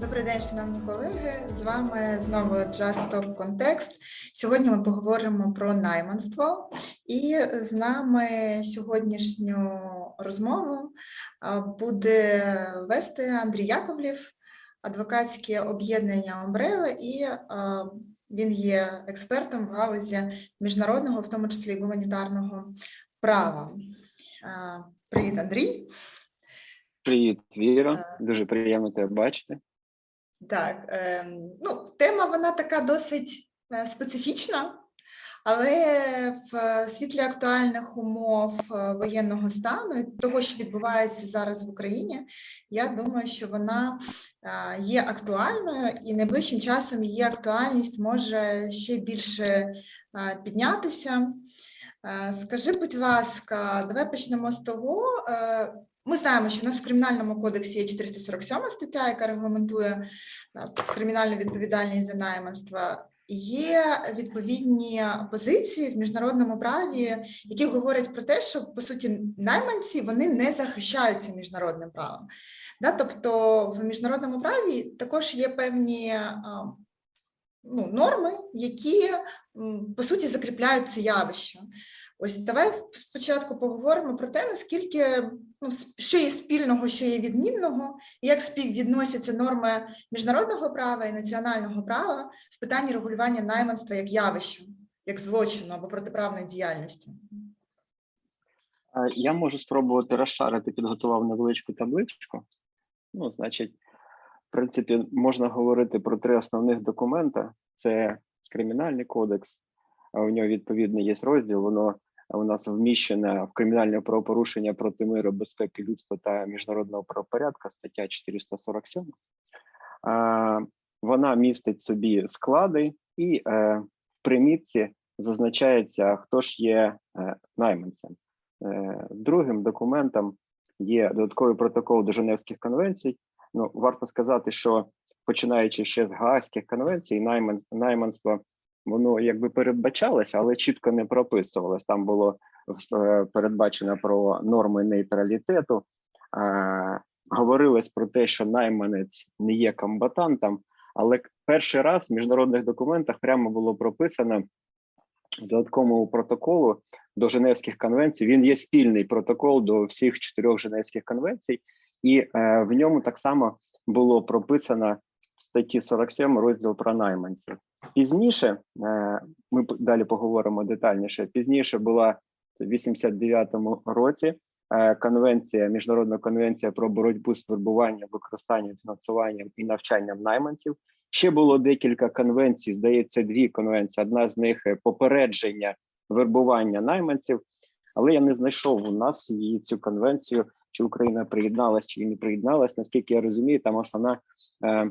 Добрий день, шановні колеги. З вами знову Just Talk Context. Сьогодні ми поговоримо про найманство, і з нами сьогоднішню розмову буде вести Андрій Яковлів, адвокатське об'єднання Омбрева, і він є експертом в галузі міжнародного, в тому числі гуманітарного права. Привіт, Андрій. Привіт, Віра. Дуже приємно тебе бачити. Так, е, ну, тема вона така досить е, специфічна, але в світлі актуальних умов е, воєнного стану і того, що відбувається зараз в Україні, я думаю, що вона е, є актуальною і найближчим часом її актуальність може ще більше е, піднятися. Скажи, будь ласка, давай почнемо з того. Ми знаємо, що у нас в кримінальному кодексі є 447 стаття, яка регламентує кримінальну відповідальність за найманство. Є відповідні позиції в міжнародному праві, які говорять про те, що по суті найманці вони не захищаються міжнародним правом. Да? Тобто в міжнародному праві також є певні ну, норми, які по суті закріпляють це явище. Ось давай спочатку поговоримо про те, наскільки ну, що є спільного, що є відмінного, і як співвідносяться норми міжнародного права і національного права в питанні регулювання найманства як явища, як злочину або протиправної діяльності. Я можу спробувати розшарити, підготував невеличку табличку. Ну, значить, в принципі, можна говорити про три основних документи: це кримінальний кодекс, а у нього відповідно є розділ. Воно у нас вміщене в кримінальне правопорушення проти миру, безпеки людства та міжнародного правопорядку, стаття 447. Вона містить собі склади, і е, в примітці зазначається, хто ж є е, найманцем. Е, другим документом є додатковий протокол до Женевських конвенцій. Ну, варто сказати, що починаючи ще з Гаазьких конвенцій, найман, найманство воно якби передбачалося, але чітко не прописувалось. Там було е, передбачено про норми нейтралітету. Говорилось про те, що найманець не є комбатантом, але перший раз в міжнародних документах прямо було прописано додатковому протоколу до Женевських конвенцій. Він є спільний протокол до всіх чотирьох Женевських конвенцій, і е, в ньому так само було прописано статті 47 розділ про найманців. Пізніше е, ми далі поговоримо детальніше. Пізніше була в 89-му році е, конвенція, міжнародна конвенція про боротьбу з вербуванням, використанням, фінансуванням і навчанням найманців. Ще було декілька конвенцій. Здається, дві конвенції. Одна з них попередження вербування найманців, але я не знайшов у нас її цю конвенцію, чи Україна приєдналась, чи не приєдналась. Наскільки я розумію, там основна е, Е,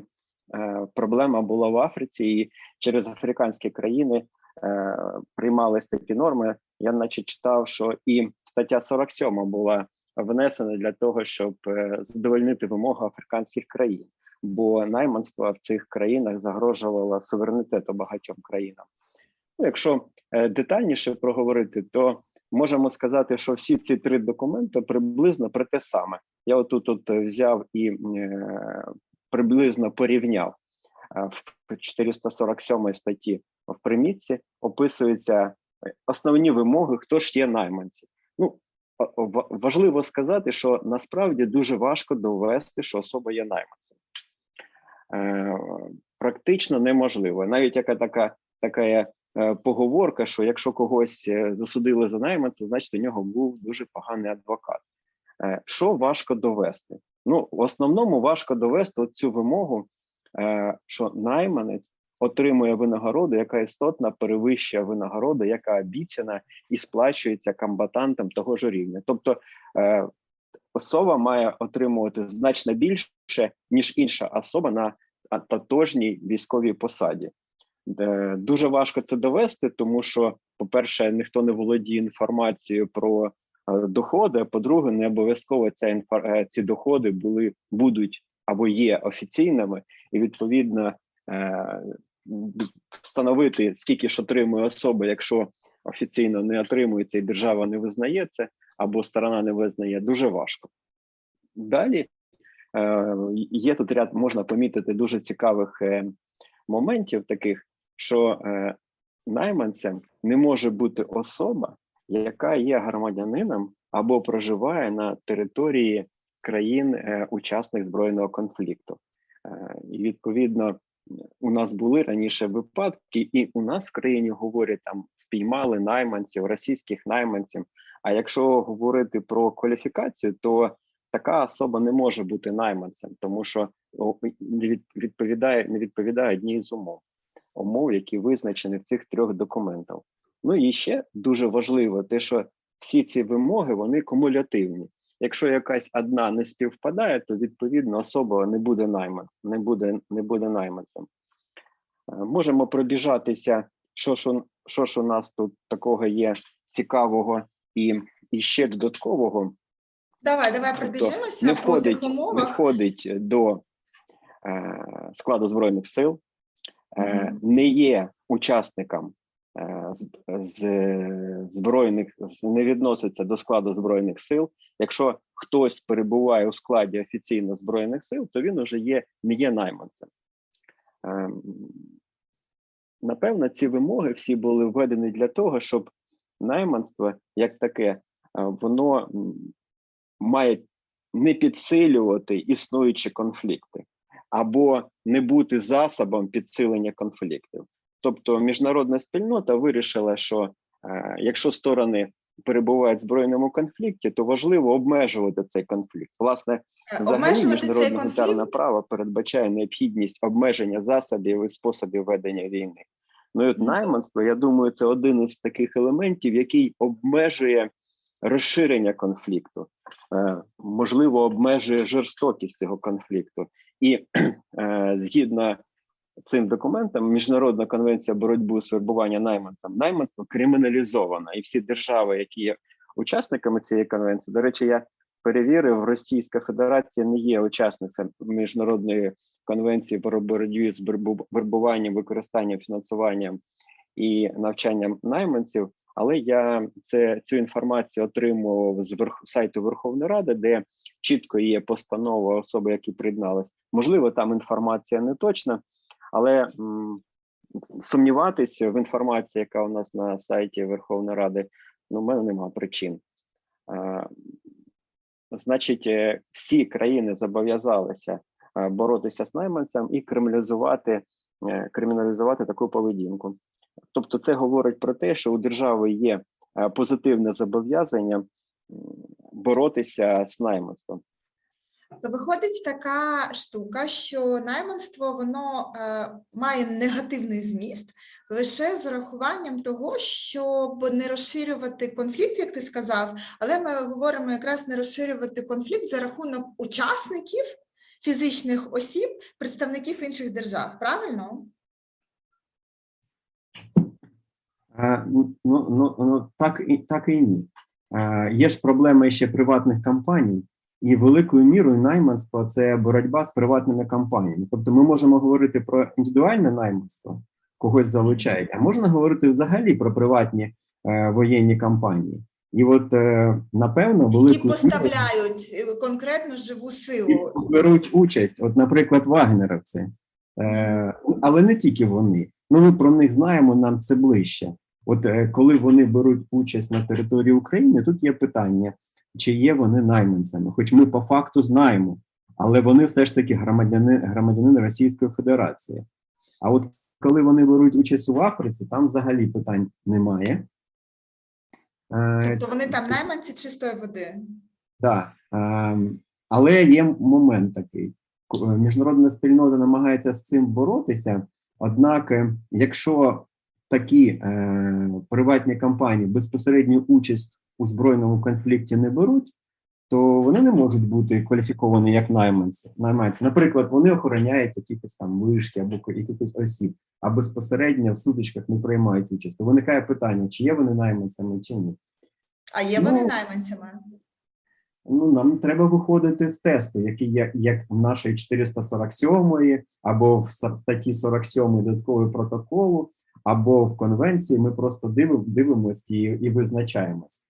проблема була в Африці, і через африканські країни е, приймались такі норми. Я, наче, читав, що і стаття 47 була внесена для того, щоб е, задовольнити вимоги африканських країн, бо найманство в цих країнах загрожувало суверенітету багатьом країнам. Ну, Якщо детальніше проговорити, то можемо сказати, що всі ці три документи приблизно про те саме. Я отут от взяв і приблизно порівняв е, в 447 статті в примітці описуються основні вимоги, хто ж є найманці. Ну важливо сказати, що насправді дуже важко довести, що особа є найманцем. Е, Практично неможливо. Навіть яка така така е, поговорка, що якщо когось е, засудили за найманця, значить у нього був дуже поганий адвокат. Е, що важко довести? Ну, в основному важко довести цю вимогу, е, що найманець отримує винагороду, яка істотно перевищує винагороду, яка обіцяна і сплачується комбатантам того ж рівня. Тобто е, особа має отримувати значно більше, ніж інша особа на тотожній військовій посаді. Дуже важко це довести, тому що, по-перше, ніхто не володіє інформацією про Е, доходи. А по-друге, не обов'язково ця інфа е, ці доходи були будуть або є офіційними, і відповідно е, встановити скільки ж отримує особа, якщо офіційно не отримується і держава не визнає це, або сторона не визнає, дуже важко. Далі е, є тут ряд, можна помітити дуже цікавих е, моментів, таких, що е, найманцем не може бути особа, яка є громадянином або проживає на території країн е, збройного конфлікту. Е, І відповідно у нас були раніше випадки, і у нас в країні говорять там спіймали найманців, російських найманців. А якщо говорити про кваліфікацію, то така особа не може бути найманцем, тому що відповідає не відповідає одній з умов, умов, які визначені в цих трьох документах. Ну і ще дуже важливо, те, що всі ці вимоги вони кумулятивні. Якщо якась одна не співпадає, то відповідно особа не буде найманцем, не буде, не буде найманцем. Е, Можемо пробіжатися, що ж, у- що ж у нас тут такого є цікавого і, і ще додаткового. Давай, давай Тобто пробіжимося не по входить, тих не входить до е, складу збройних сил, е, не є учасником з, з збройних з- не відноситься до складу збройних сил. Якщо хтось перебуває у складі офіційно збройних сил, то він уже є не є найманцем. Ем, Напевно, ці вимоги всі були введені для того, щоб найманство як таке, е, воно має не підсилювати існуючі конфлікти або не бути засобом підсилення конфліктів. Тобто, міжнародна спільнота вирішила, що е, якщо сторони перебувають в збройному конфлікті, то важливо обмежувати цей конфлікт. Власне, Е, Взагалі, міжнародне гуманітарне право передбачає необхідність обмеження засобів і способів ведення війни. Ну і от найманство, я думаю, це один із таких елементів, який обмежує розширення конфлікту, е, можливо, обмежує жорстокість цього конфлікту. І згідно цим документам, Міжнародна конвенція боротьби з вербування найманцем, найманство криміналізовано, і всі держави, які є учасниками цієї конвенції, до речі, я перевірив, Російська Федерація не є учасницем міжнародної конвенції про боротьбу з вербуванням, використанням, фінансуванням і навчанням найманців. Але я це цю інформацію отримував з верх, сайту Верховної Ради, де чітко є постанова особи, які приєднались. Можливо, там інформація не точна, але сумніватися в інформації, яка у нас на сайті Верховної Ради, ну, в мене немає причин. Значить, е, всі країни зобов'язалися е, боротися з найманцем і криміналізувати, е, криміналізувати таку поведінку. Тобто, це говорить про те, що у держави є позитивне зобов'язання боротися з найманством. То виходить така штука, що найманство воно е, має негативний зміст лише з урахуванням того, щоб не розширювати конфлікт, як ти сказав, але ми говоримо якраз не розширювати конфлікт за рахунок учасників, фізичних осіб, представників інших держав. Правильно? Е, Ну, ну, ну, ну так, і, так і ні. Е, Є ж проблема ще приватних компаній, і великою мірою найманство це боротьба з приватними компаніями. Тобто ми можемо говорити про індивідуальне найманство, когось залучають, а можна говорити взагалі про приватні е, воєнні компанії. І от, е, напевно, Які поставляють е, конкретно живу силу. беруть участь, от, наприклад, вагнеровці, е, але не тільки вони. Ну, ми про них знаємо, нам це ближче. От е, коли вони беруть участь на території України, тут є питання, чи є вони найманцями, хоч ми по факту знаємо, але вони все ж таки громадяни, громадянини Російської Федерації. А от коли вони беруть участь в Африці, там взагалі питань немає. Е, Тобто вони там найманці чистої води. так, ем, але є момент такий. Е, Міжнародна спільнота намагається з цим боротися. Однак, е, якщо такі е, приватні компанії безпосередню участь у збройному конфлікті не беруть, то вони не можуть бути кваліфіковані як найманці. найманці. Наприклад, вони охороняють якісь там вишки або якихось осіб, а безпосередньо в сутичках не приймають участь. То виникає питання, чи є вони найманцями, чи ні. А є вони Ну, найманцями? Ну, нам треба виходити з тесту, який є як в нашої 447 або в ста- статті 47 додаткового протоколу, або в конвенції. Ми просто дивимо, дивимося і, і визначаємось.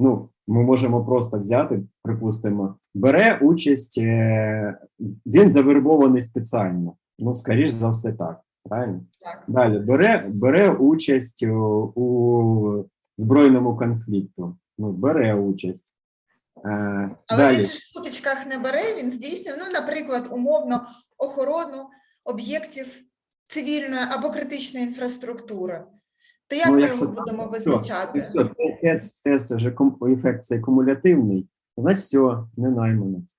Ну, ми можемо просто взяти, припустимо, бере участь, е, він завербований спеціально. Ну, скоріш за все, так. Правильно? Так. Далі бере, бере участь у, у збройному конфлікту. Ну, бере участь. Е, Але далі. він ж в сутичках не бере, він здійснює, ну, наприклад, умовно охорону об'єктів цивільної або критичної інфраструктури. То як Ну, ми якщо його будемо визначати? Все, те- тест, тест вже ефект цей кумулятивний, значить, все, не найманець.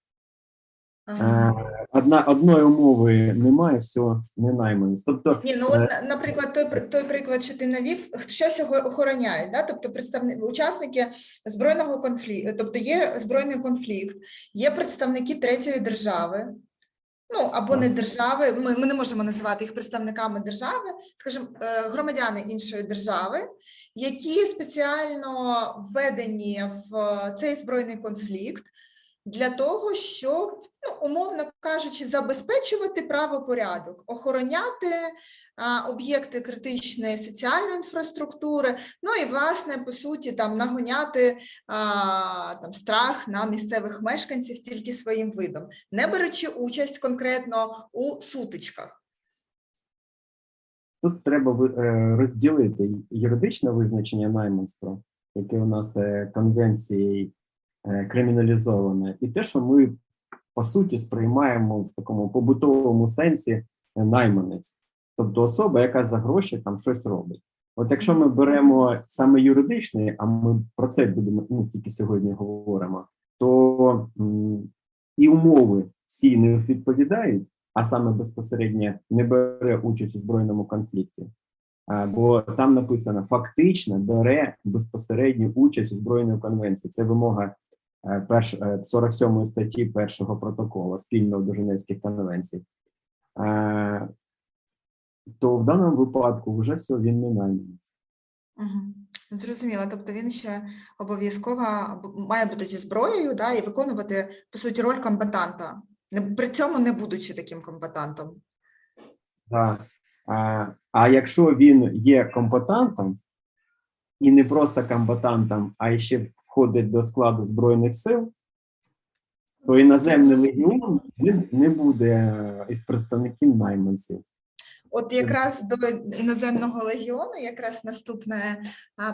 Ага. Е, Одна, одної умови немає, все, не найманець. Тобто, Ні, ну от, наприклад, той, той приклад, що ти навів, щось охороняють, да? тобто представники, учасники збройного конфлікту, тобто є збройний конфлікт, є представники третьої держави, ну або не держави, ми, ми не можемо називати їх представниками держави, скажімо, е, громадяни іншої держави, які спеціально введені в цей збройний конфлікт для того, щоб, ну, умовно кажучи, забезпечувати правопорядок, охороняти а, об'єкти критичної соціальної інфраструктури, ну і, власне, по суті, там нагоняти а, там, страх на місцевих мешканців тільки своїм видом, не беручи участь конкретно у сутичках. тут треба е, розділити юридичне визначення найманства, яке у нас е, конвенцією е, криміналізоване, і те, що ми по суті сприймаємо в такому побутовому сенсі е, найманець, тобто особа, яка за гроші там щось робить. От якщо ми беремо саме юридичний, а ми про це будемо ну, тільки сьогодні говоримо, то і умови всі не відповідають, а саме безпосередньо не бере участь у збройному конфлікті. Бо там написано фактично бере безпосередню участь у збройній конвенції. Це вимога е, е, 47 статті першого протоколу спільного до Женевських конвенцій. Е, То в даному випадку вже все він не найманець. Угу. Зрозуміло, тобто він ще обов'язково має бути зі зброєю да, і виконувати, по суті, роль комбатанта, при цьому не будучи таким комбатантом. Так. А, а якщо він є комбатантом, і не просто комбатантом, а ще входить до складу Збройних сил, то іноземний легіон не, буде е, із представників найманців. От якраз до іноземного легіону, якраз наступне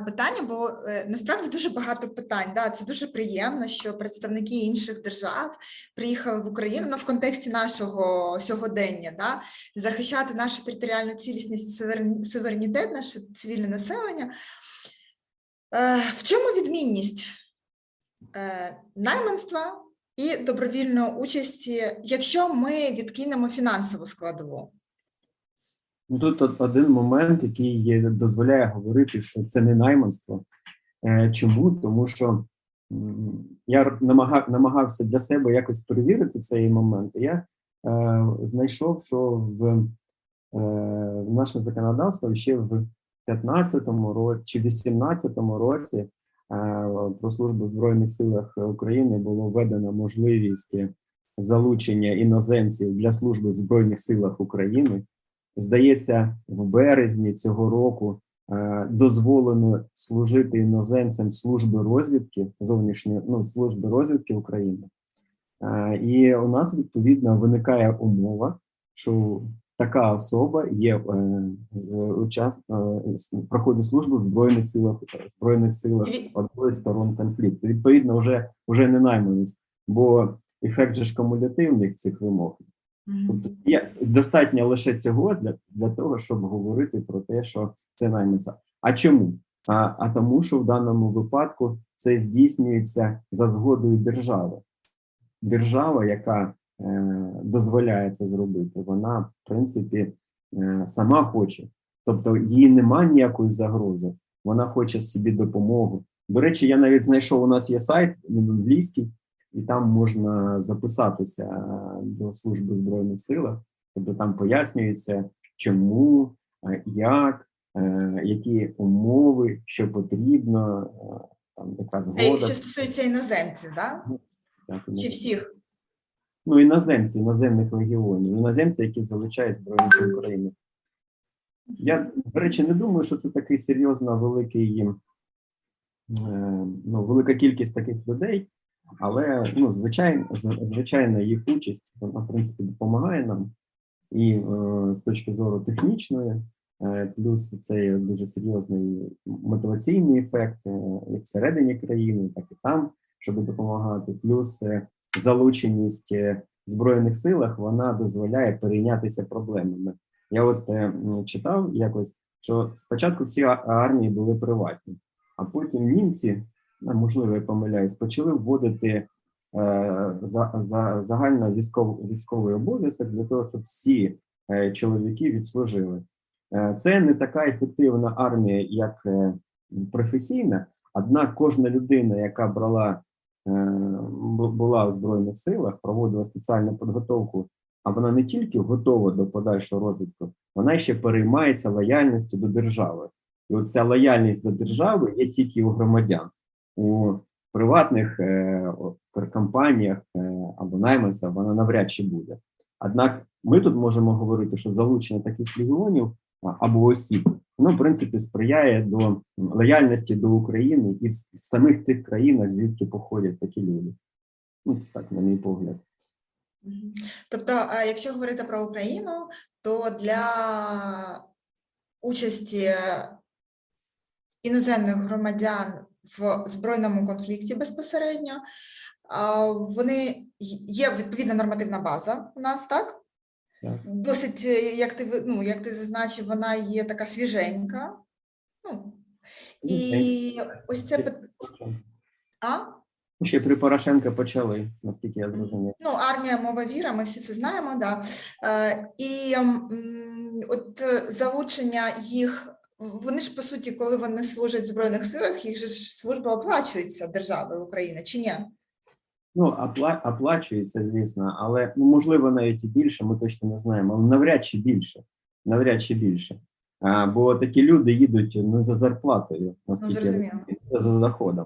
питання, бо е, насправді дуже багато питань. Да, це дуже приємно, що представники інших держав приїхали в Україну ну, в контексті нашого сьогодення, да, захищати нашу територіальну цілісність, суверенітет, наше цивільне населення. Е, в чому відмінність е, найманства і добровільної участі, якщо ми відкинемо фінансову складову? Ну, Тут один момент, який дозволяє говорити, що це не найманство. Е, Чому? Тому що я намагав, намагався для себе якось перевірити цей момент. Я знайшов, що в наше законодавство ще в 15-му році чи 18-му році про службу в Збройних силах України було введено можливість залучення іноземців для служби в Збройних силах України здається, в березні цього року е, дозволено служити іноземцям служби розвідки зовнішньої ну, служби розвідки України. Е, і у нас відповідно виникає умова, що така особа є е, з учас, е, проходить службу в збройних силах збройних силах одної сторон конфлікту. Відповідно, вже вже не найманець, бо ефект же ж кумулятивних цих вимог. Тобто є достатньо лише цього для, для того, щоб говорити про те, що це найманця. А чому? А, а тому, що в даному випадку це здійснюється за згодою держави. Держава, яка е, дозволяє це зробити, вона, в принципі, е, сама хоче. Тобто їй немає ніякої загрози, вона хоче собі допомогу. До речі, я навіть знайшов, у нас є сайт, він англійський, і там можна записатися е, до служби збройних силах, тобто там пояснюється, чому, е, як, е, які умови, що потрібно, е, там яка Е, згода. Що стосується іноземців, да? Так, чи всіх? Ну, іноземці, іноземних легіонів, іноземці, які залучають Збройні Сили України. Я, до речі, не думаю, що це такий серйозно великий ну, велика кількість таких людей, але ну, звичайно, звичайно, їх участь вона, в принципі, допомагає нам і е, з точки зору технічної, е, плюс це дуже серйозний мотиваційний ефект е, як всередині країни, так і там, щоб допомагати. Плюс е, залученість е, в збройних силах вона дозволяє перейнятися проблемами. Я от е, читав якось, що спочатку всі армії були приватні, а потім німці, ну, можливо, я помиляюсь, почали вводити е, за, за загально військовий, обов'язок для того, щоб всі чоловіки відслужили. Це не така ефективна армія, як професійна, однак кожна людина, яка брала була в збройних силах, проводила спеціальну підготовку, а вона не тільки готова до подальшого розвитку, вона ще переймається лояльністю до держави. І от ця лояльність до держави є тільки у громадян, у приватних е, компаніях е, або найманців вона навряд чи буде. Однак ми тут можемо говорити, що залучення таких легіонів або осіб, воно в принципі сприяє до лояльності до України і в самих тих країнах, звідки походять такі люди. Ну, так, на мій погляд. Тобто, якщо говорити про Україну, то для участі іноземних громадян в збройному конфлікті безпосередньо вони є відповідна нормативна база у нас, так? Так. Досить, е, як ти ну, як ти зазначив, вона є така свіженька. Ну, і ось це а? Ще при Порошенка почали, наскільки я зрозумів. Ну, армія, мова віра, ми всі це знаємо, да. Е, і от е, залучення їх, вони ж по суті, коли вони служать в Збройних силах, їх же ж служба оплачується державою України, чи ні? Ну, опла- оплачується, звісно, але ну, можливо навіть і більше, ми точно не знаємо, але навряд чи більше. Навряд чи більше. А, бо такі люди їдуть не за зарплатою, наскільки зрозуміло. за доходом.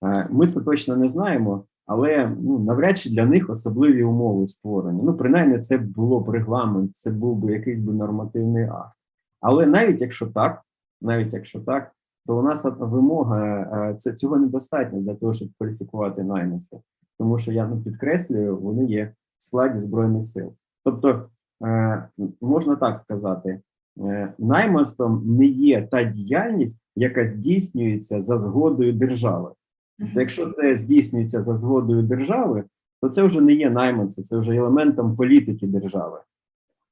А, ми це точно не знаємо, але ну, навряд чи для них особливі умови створені. Ну, принаймні, це було б регламент, це був би якийсь би нормативний акт. Але навіть якщо так, навіть якщо так, то у нас вимога е, це цього недостатньо для того, щоб кваліфікувати найманців тому що я підкреслюю, вони є в складі збройних сил. Тобто, е, можна так сказати, е, найманством не є та діяльність, яка здійснюється за згодою держави. Тобто, якщо це здійснюється за згодою держави, то це вже не є найманці, це вже елементом політики держави.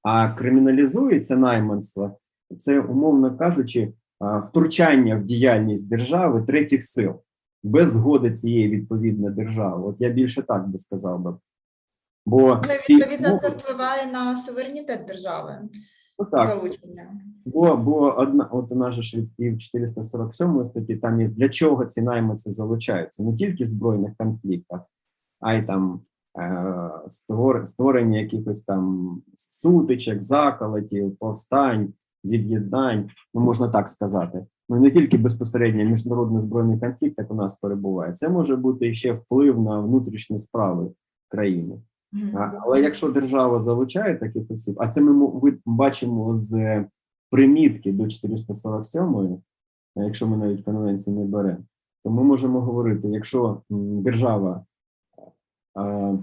А криміналізується найманство, це, умовно кажучи, втручання в діяльність держави третіх сил без згоди цієї відповідної держави. От я більше так би сказав би. Бо Ну, і, ці відповідно, це впливає на суверенітет держави, ну, так, залучення. Бо, бо одна, от у нас же в 447 статті там є для чого ці найманці залучаються не тільки в збройних конфліктах, а й там е, створ, створення якихось там сутичок, заколотів, повстань, від'єднань, ну можна так сказати. Ну не тільки безпосередньо міжнародний збройний конфлікт, як у нас перебуває, це може бути ще вплив на внутрішні справи країни. А, Але якщо держава залучає таких осіб, а це ми ви- бачимо з примітки до 447, е, якщо ми навіть конвенції не беремо, то ми можемо говорити, якщо держава е,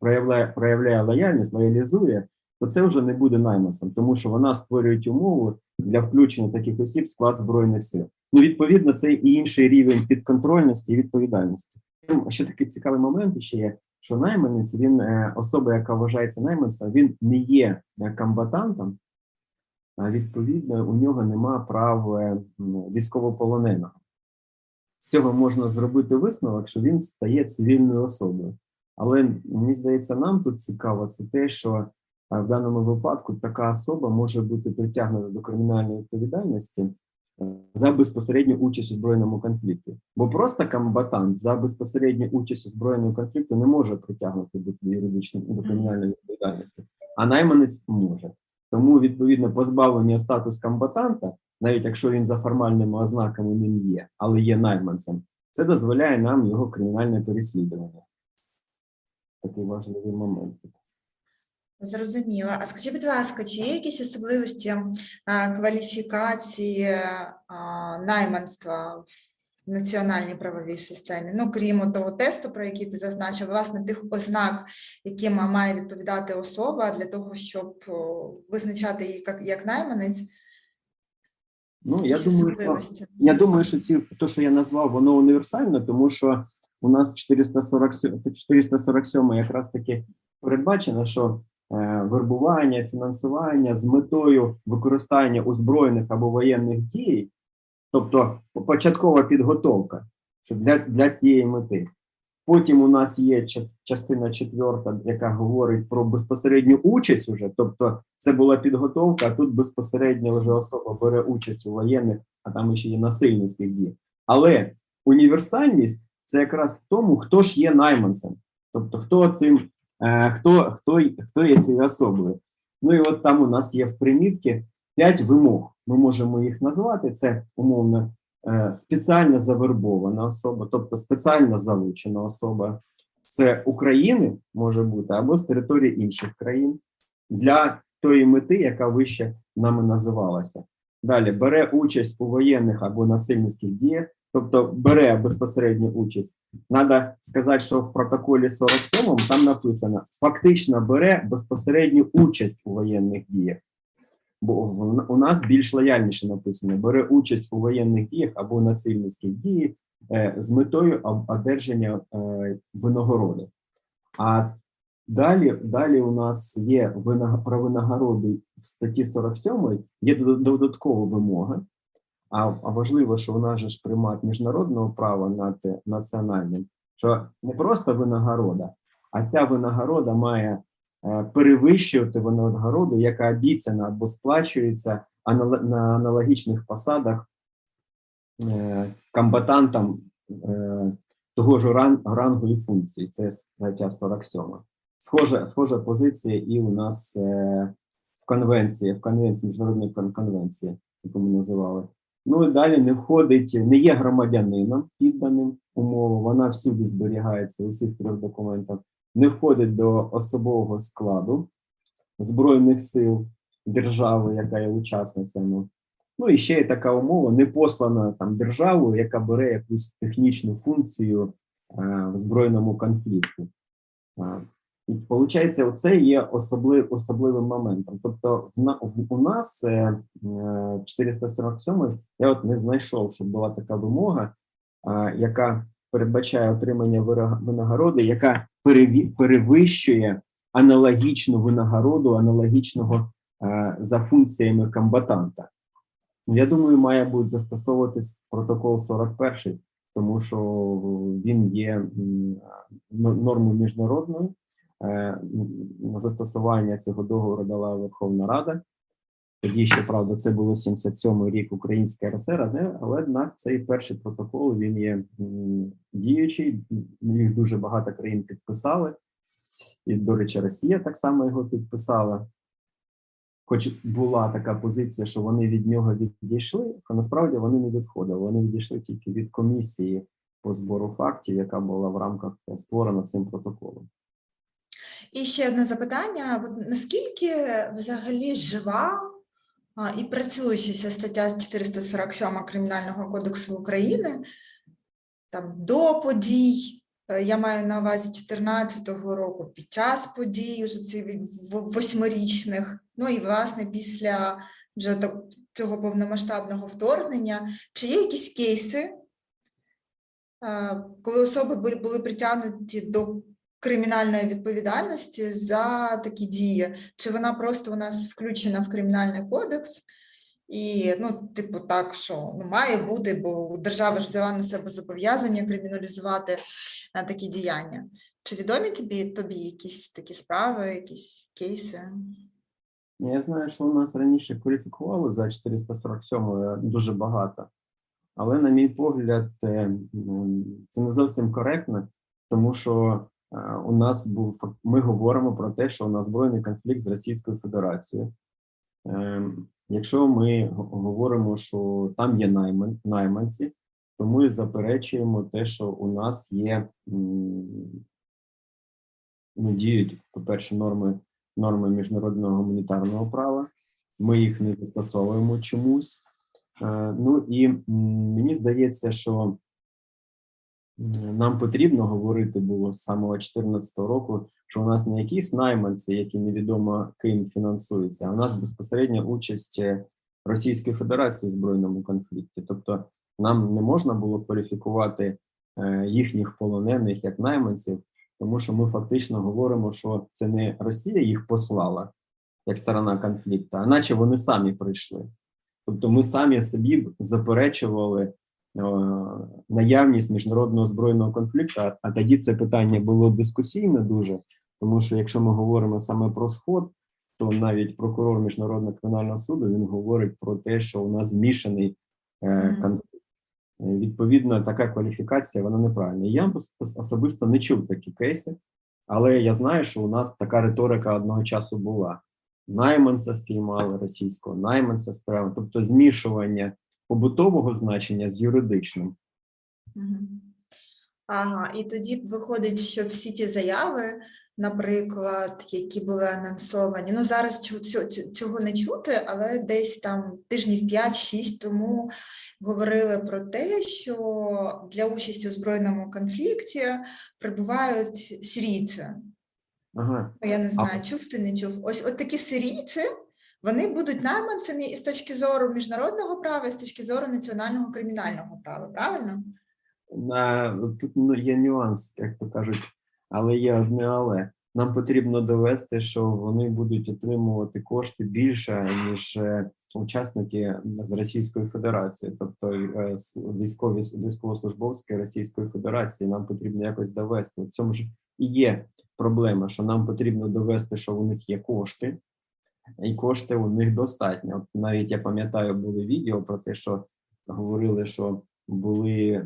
проявляє, проявляє лояльність, лоялізує, то це вже не буде найманцем, тому що вона створює умови для включення таких осіб в склад збройних сил. Ну, відповідно, це і інший рівень підконтрольності і відповідальності. Ще такий цікавий момент ще є, що найманець, він е, особа, яка вважається найманцем, він не є е, комбатантом, а відповідно у нього нема прав е, військовополоненого. З цього можна зробити висновок, що він стає цивільною особою. Але мені здається, нам тут цікаво це те, що в даному випадку така особа може бути притягнута до кримінальної відповідальності е, за безпосередню участь у збройному конфлікті. Бо просто комбатант за безпосередню участь у збройному конфлікті не може притягнути до юридичної до кримінальної відповідальності, а найманець може. Тому відповідно позбавлення статус комбатанта, навіть якщо він за формальними ознаками ним є, але є найманцем, це дозволяє нам його кримінальне переслідування. Такий важливий момент. Зрозуміло. А скажіть, будь ласка, чи є якісь особливості кваліфікації а, найманства в національній правовій системі. Ну, крім того тесту, про який ти зазначив, власне, тих ознак, яким має відповідати особа для того, щоб визначати її як, як найманець. Ну, я думаю, що, я думаю, що ці, то, що я назвав, воно універсальне, тому що у нас 447, 447 якраз таки передбачено, що е, вербування, фінансування з метою використання озброєних або воєнних дій, тобто початкова підготовка для, для цієї мети. Потім у нас є частина четверта, яка говорить про безпосередню участь уже, тобто це була підготовка, а тут безпосередньо вже особа бере участь у воєнних, а там ще є насильницьких дій. Але універсальність це якраз в тому, хто ж є найманцем, тобто хто цим, е, хто, хто, хто є цією особою. Ну і от там у нас є в примітці п'ять вимог. Ми можемо їх назвати. Це умовно е, спеціально завербована особа, тобто спеціально залучена особа. Це України може бути або з території інших країн для тої мети, яка вище нами називалася. Далі бере участь у воєнних або насильницьких діях, тобто бере безпосередню участь. Надо сказати, що в протоколі 47 там написано фактично бере безпосередню участь у воєнних діях. Бо у нас більш лояльніше написано: бере участь у воєнних діях або насильницьких діях е, з метою одержання е, винагороди. А далі, далі у нас є про винагороду в статті 47 є додаткова вимога. А, важливо, що же ж примат міжнародного права над е, національним, що не просто винагорода, а ця винагорода має е, перевищувати винагороду, яка обіцяна або сплачується на аналогічних посадах е, комбатантам того ж ран- рангу і функції. Це стаття 47. Схожа, схожа позиція і у нас в конвенції, в конвенції, міжнародній кон- конвенції, яку ми називали. Ну і далі не входить, не є громадянином підданим умову, вона всюди зберігається у всіх трьох документах, не входить до особового складу Збройних сил держави, яка є учасницями. Ну і ще є така умова, не послана там державою, яка бере якусь технічну функцію е, в збройному конфлікті. Е, і виходить, оце є особлив, особливим моментом. Тобто, у нас е, е, 447 я от не знайшов, щоб була така вимога, е, яка передбачає отримання винагороди, яка перевищує аналогічну винагороду, аналогічного е, за функціями комбатанта. Я думаю, має бути застосовуватись протокол 41, тому що він є нормою міжнародною. Е, На застосування цього договору дала Верховна Рада. Тоді ще правда, це було 77 рік Українська РСР, але, однак цей перший протокол він є діючий. Їх дуже багато країн підписали. І, до речі, Росія так само його підписала. Хоч була така позиція, що вони від нього відійшли, а насправді вони не відходили. Вони відійшли тільки від комісії по збору фактів, яка була в рамках е, створена цим протоколом. І ще одне запитання: наскільки взагалі жива і працюючася стаття 447 Кримінального кодексу України там до подій? е, Я маю на увазі 2014 року, під час подій, вже цих восьмирічних, ну і власне після вже цього повномасштабного вторгнення. Чи є якісь кейси, коли особи були притягнуті до кримінальної відповідальності за такі дії? Чи вона просто у нас включена в кримінальний кодекс? І, ну, типу, так, що ну, має бути, бо держава ж взяла на себе зобов'язання криміналізувати е, такі діяння. Чи відомі тобі, тобі якісь такі справи, якісь кейси? Я знаю, що у нас раніше кваліфікували за 447 дуже багато, але, на мій погляд, е, це не зовсім коректно, тому що е, у нас був ми говоримо про те, що у нас збройний конфлікт з Російською Федерацією. Ем, Якщо ми говоримо, що там є найман, найманці, то ми заперечуємо те, що у нас є ну, діють, по-перше, норми, норми міжнародного гуманітарного права. Ми їх не застосовуємо чомусь. Е, Ну і мені здається, що нам потрібно говорити було з самого 2014 року, що у нас не якісь найманці, які невідомо ким фінансуються, а у нас безпосередня участь е, Російської Федерації в збройному конфлікті. Тобто нам не можна було кваліфікувати е, їхніх полонених як найманців, тому що ми фактично говоримо, що це не Росія їх послала як сторона конфлікту, а наче вони самі прийшли. Тобто ми самі собі заперечували наявність міжнародного збройного конфлікту, а, тоді це питання було дискусійне дуже, тому що якщо ми говоримо саме про сход, то навіть прокурор міжнародного кримінального суду він говорить про те, що у нас змішаний е, конфлікт. Е, Відповідно, така кваліфікація вона неправильна. Я особисто не чув такі кейси, але я знаю, що у нас така риторика одного часу була. Найманця спіймали російського, найманця справи, тобто змішування побутового значення з юридичним. Ага, і тоді виходить, що всі ті заяви, наприклад, які були анонсовані, ну зараз цього не чути, але десь там тижнів 5-6 тому говорили про те, що для участі у збройному конфлікті прибувають сирійці. Ага, Ну, Я не знаю, чув ти, не чув. Ось от такі сирійці, вони будуть найманцями і з точки зору міжнародного права, і з точки зору національного кримінального права, правильно? тут ну, є нюанс, як то кажуть, але є одне але. Нам потрібно довести, що вони будуть отримувати кошти більше, ніж е, учасники з Російської Федерації, тобто е, військові військовослужбовські Російської Федерації. Нам потрібно якось довести. В цьому ж і є проблема, що нам потрібно довести, що у них є кошти, і кошти у них достатньо. От навіть я пам'ятаю, були відео про те, що говорили, що були,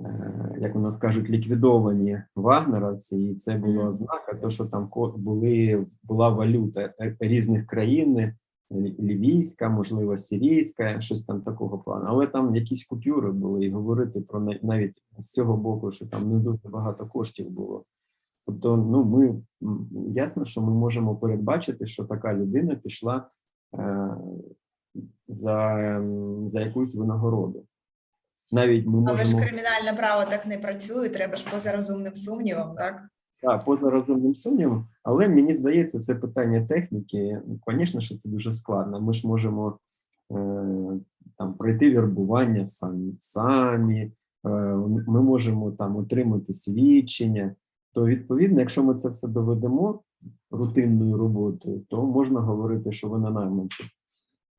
е, як у нас кажуть, ліквідовані вагнеровці, і це була ознака, то, що там були, була валюта різних країн, е, лівійська, можливо, сирійська, щось там такого плану. Але там якісь купюри були, і говорити про на- навіть з цього боку, що там не дуже багато коштів було. Тобто, ну ми ясно, що ми можемо передбачити, що така людина пішла е, за, за якусь винагороду. Навіть ми Але ж кримінальне право так не працює, треба ж поза розумним сумнівом, так? так, поза розумним сумнівом, але мені здається, це питання техніки. Звісно, що це дуже складно. Ми ж можемо е, там пройти вірбування самі, самі, е, ми можемо там отримати свідчення. То відповідно, якщо ми це все доведемо рутинною роботою, то можна говорити, що ви на найманці.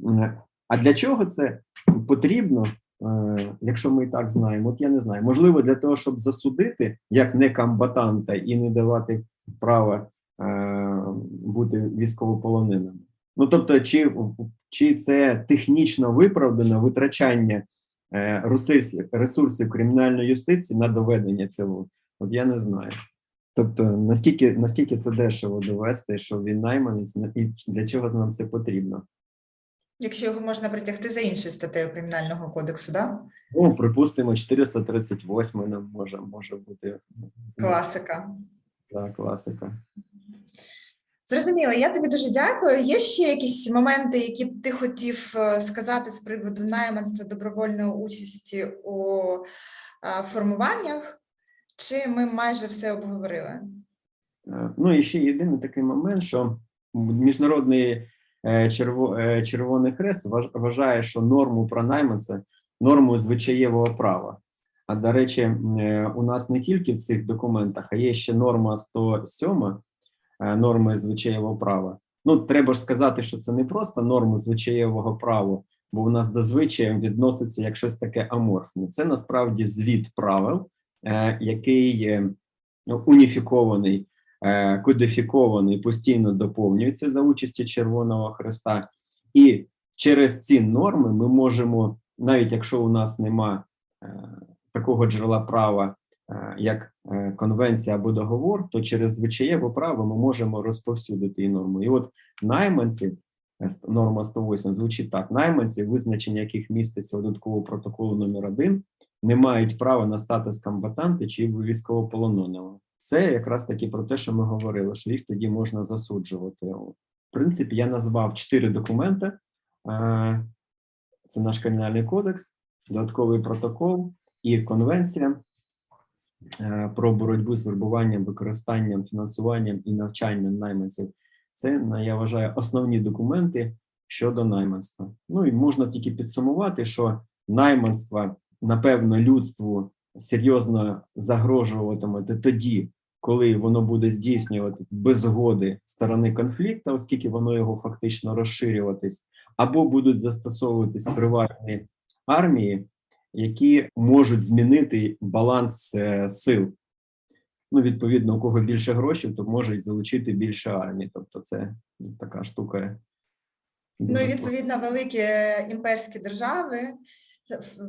Е, А для чого це потрібно, е, якщо ми і так знаємо? От я не знаю. Можливо, для того, щоб засудити як некомбатанта і не давати права е, бути військовополоненим. Ну тобто, чи, чи це технічно виправдано витрачання ресурсів, ресурсів кримінальної юстиції на доведення цього? От я не знаю. Тобто, наскільки, наскільки це дешево довести, що він найманець, і для чого нам це потрібно? Якщо його можна притягти за іншою статтею Кримінального кодексу, да? Ну, припустимо, 438 нам може, може бути Класика. Да, класика. Зрозуміло, я тобі дуже дякую. Є ще якісь моменти, які б ти хотів е, сказати з приводу найманства добровольної участі у е, формуваннях, чи ми майже все обговорили? Е, Ну і ще єдиний такий момент, що міжнародний е, е, Червоний Хрест важ- вважає, що норму про найма це норму звичаєвого права. А до речі, у нас не тільки в цих документах, а є ще норма 107 е, норми звичаєвого права. Ну, треба ж сказати, що це не просто норми звичаєвого права, бо у нас до звичаєм відноситься як щось таке аморфне. Це насправді звіт правил, який е, ну, уніфікований е, кодифікований, постійно доповнюється за участі Червоного Хреста, і через ці норми ми можемо, навіть якщо у нас нема е, такого джерела права, як конвенція або договор, то через звичаєве право ми можемо розповсюдити і норму. І от найманці, норма 108 звучить так: найманці, визначення яких міститься у додатковому протоколу номер 1 не мають права на статус комбатанта чи військовополоненого. Це якраз таки про те, що ми говорили, що їх тоді можна засуджувати. В принципі, я назвав чотири документи: Е, це наш кримінальний кодекс, додатковий протокол І конвенція е, про боротьбу з вербуванням, використанням, фінансуванням і навчанням найманців. Це я вважаю основні документи щодо найманства. Ну і можна тільки підсумувати, що найманство, напевно, людству серйозно загрожуватиме тоді, коли воно буде здійснюватись без згоди сторони конфлікту, оскільки воно його фактично розширюватись, або будуть застосовуватись приватні армії, які можуть змінити баланс е, сил. Ну, відповідно, у кого більше грошей, то можуть залучити більше армії. Тобто, це така штука. Ну і відповідно великі імперські держави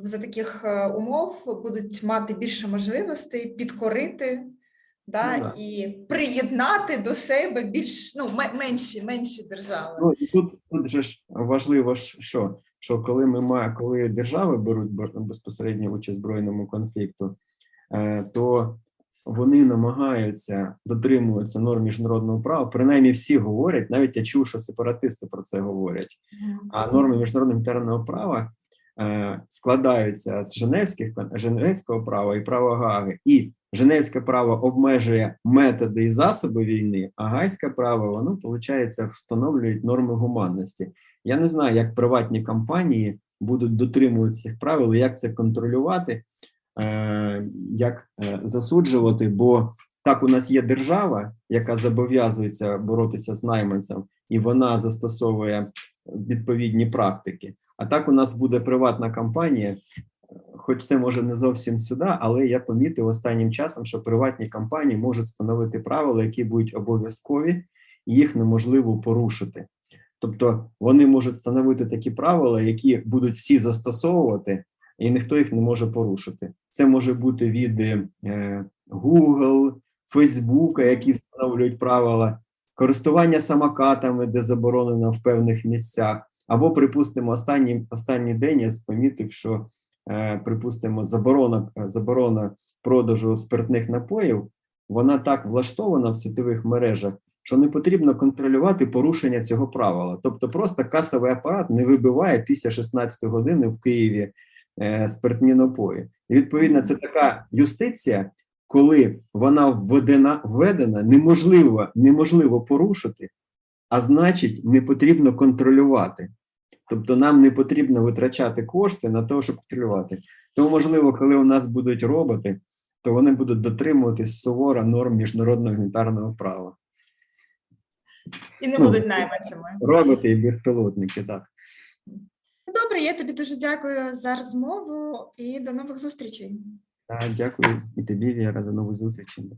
за таких е, умов будуть мати більше можливостей підкорити да, Ну да. і приєднати до себе більш ну менші, менші держави. Ну і тут, тут же ж важливо, що, що коли ми маємо, коли держави беруть бер- безпосередньо участь в збройному конфлікту, е, то вони намагаються дотримуватися норм міжнародного права. Принаймні всі говорять, навіть я чув, що сепаратисти про це говорять. А норми міжнародного гуманітарного права складаються з Женевських Женевського права і права Гаги. І Женевське право обмежує методи і засоби війни, а Гайське право воно виходить встановлюють норми гуманності. Я не знаю, як приватні компанії будуть дотримуватися цих правил, як це контролювати, е, як е, засуджувати, бо так у нас є держава, яка зобов'язується боротися з найманцем, і вона застосовує відповідні практики. А так у нас буде приватна компанія, хоч це може не зовсім сюди, але я помітив останнім часом, що приватні компанії можуть встановити правила, які будуть обов'язкові, і їх неможливо порушити. Тобто вони можуть встановити такі правила, які будуть всі застосовувати, і ніхто їх не може порушити. Це може бути від е, Google, Facebook, які встановлюють правила, користування самокатами, де заборонено в певних місцях. Або, припустимо, останній, останній день я помітив, що, е, припустимо, заборона, заборона продажу спиртних напоїв, вона так влаштована в світових мережах, що не потрібно контролювати порушення цього правила. Тобто, просто касовий апарат не вибиває після 16 години в Києві е, спиртні напої. І відповідно, це така юстиція, коли вона введена, введена, неможливо, неможливо порушити, а значить, не потрібно контролювати. Тобто нам не потрібно витрачати кошти на те, щоб контролювати. Тому, можливо, коли у нас будуть роботи, то вони будуть дотримуватись суворо норм міжнародного гуманітарного права. І не ну, будуть найманцями. Роботи і безпілотники, так. Добре, я тобі дуже дякую за розмову і до нових зустрічей. Дякую і тобі, Віра, до нових зустрічей.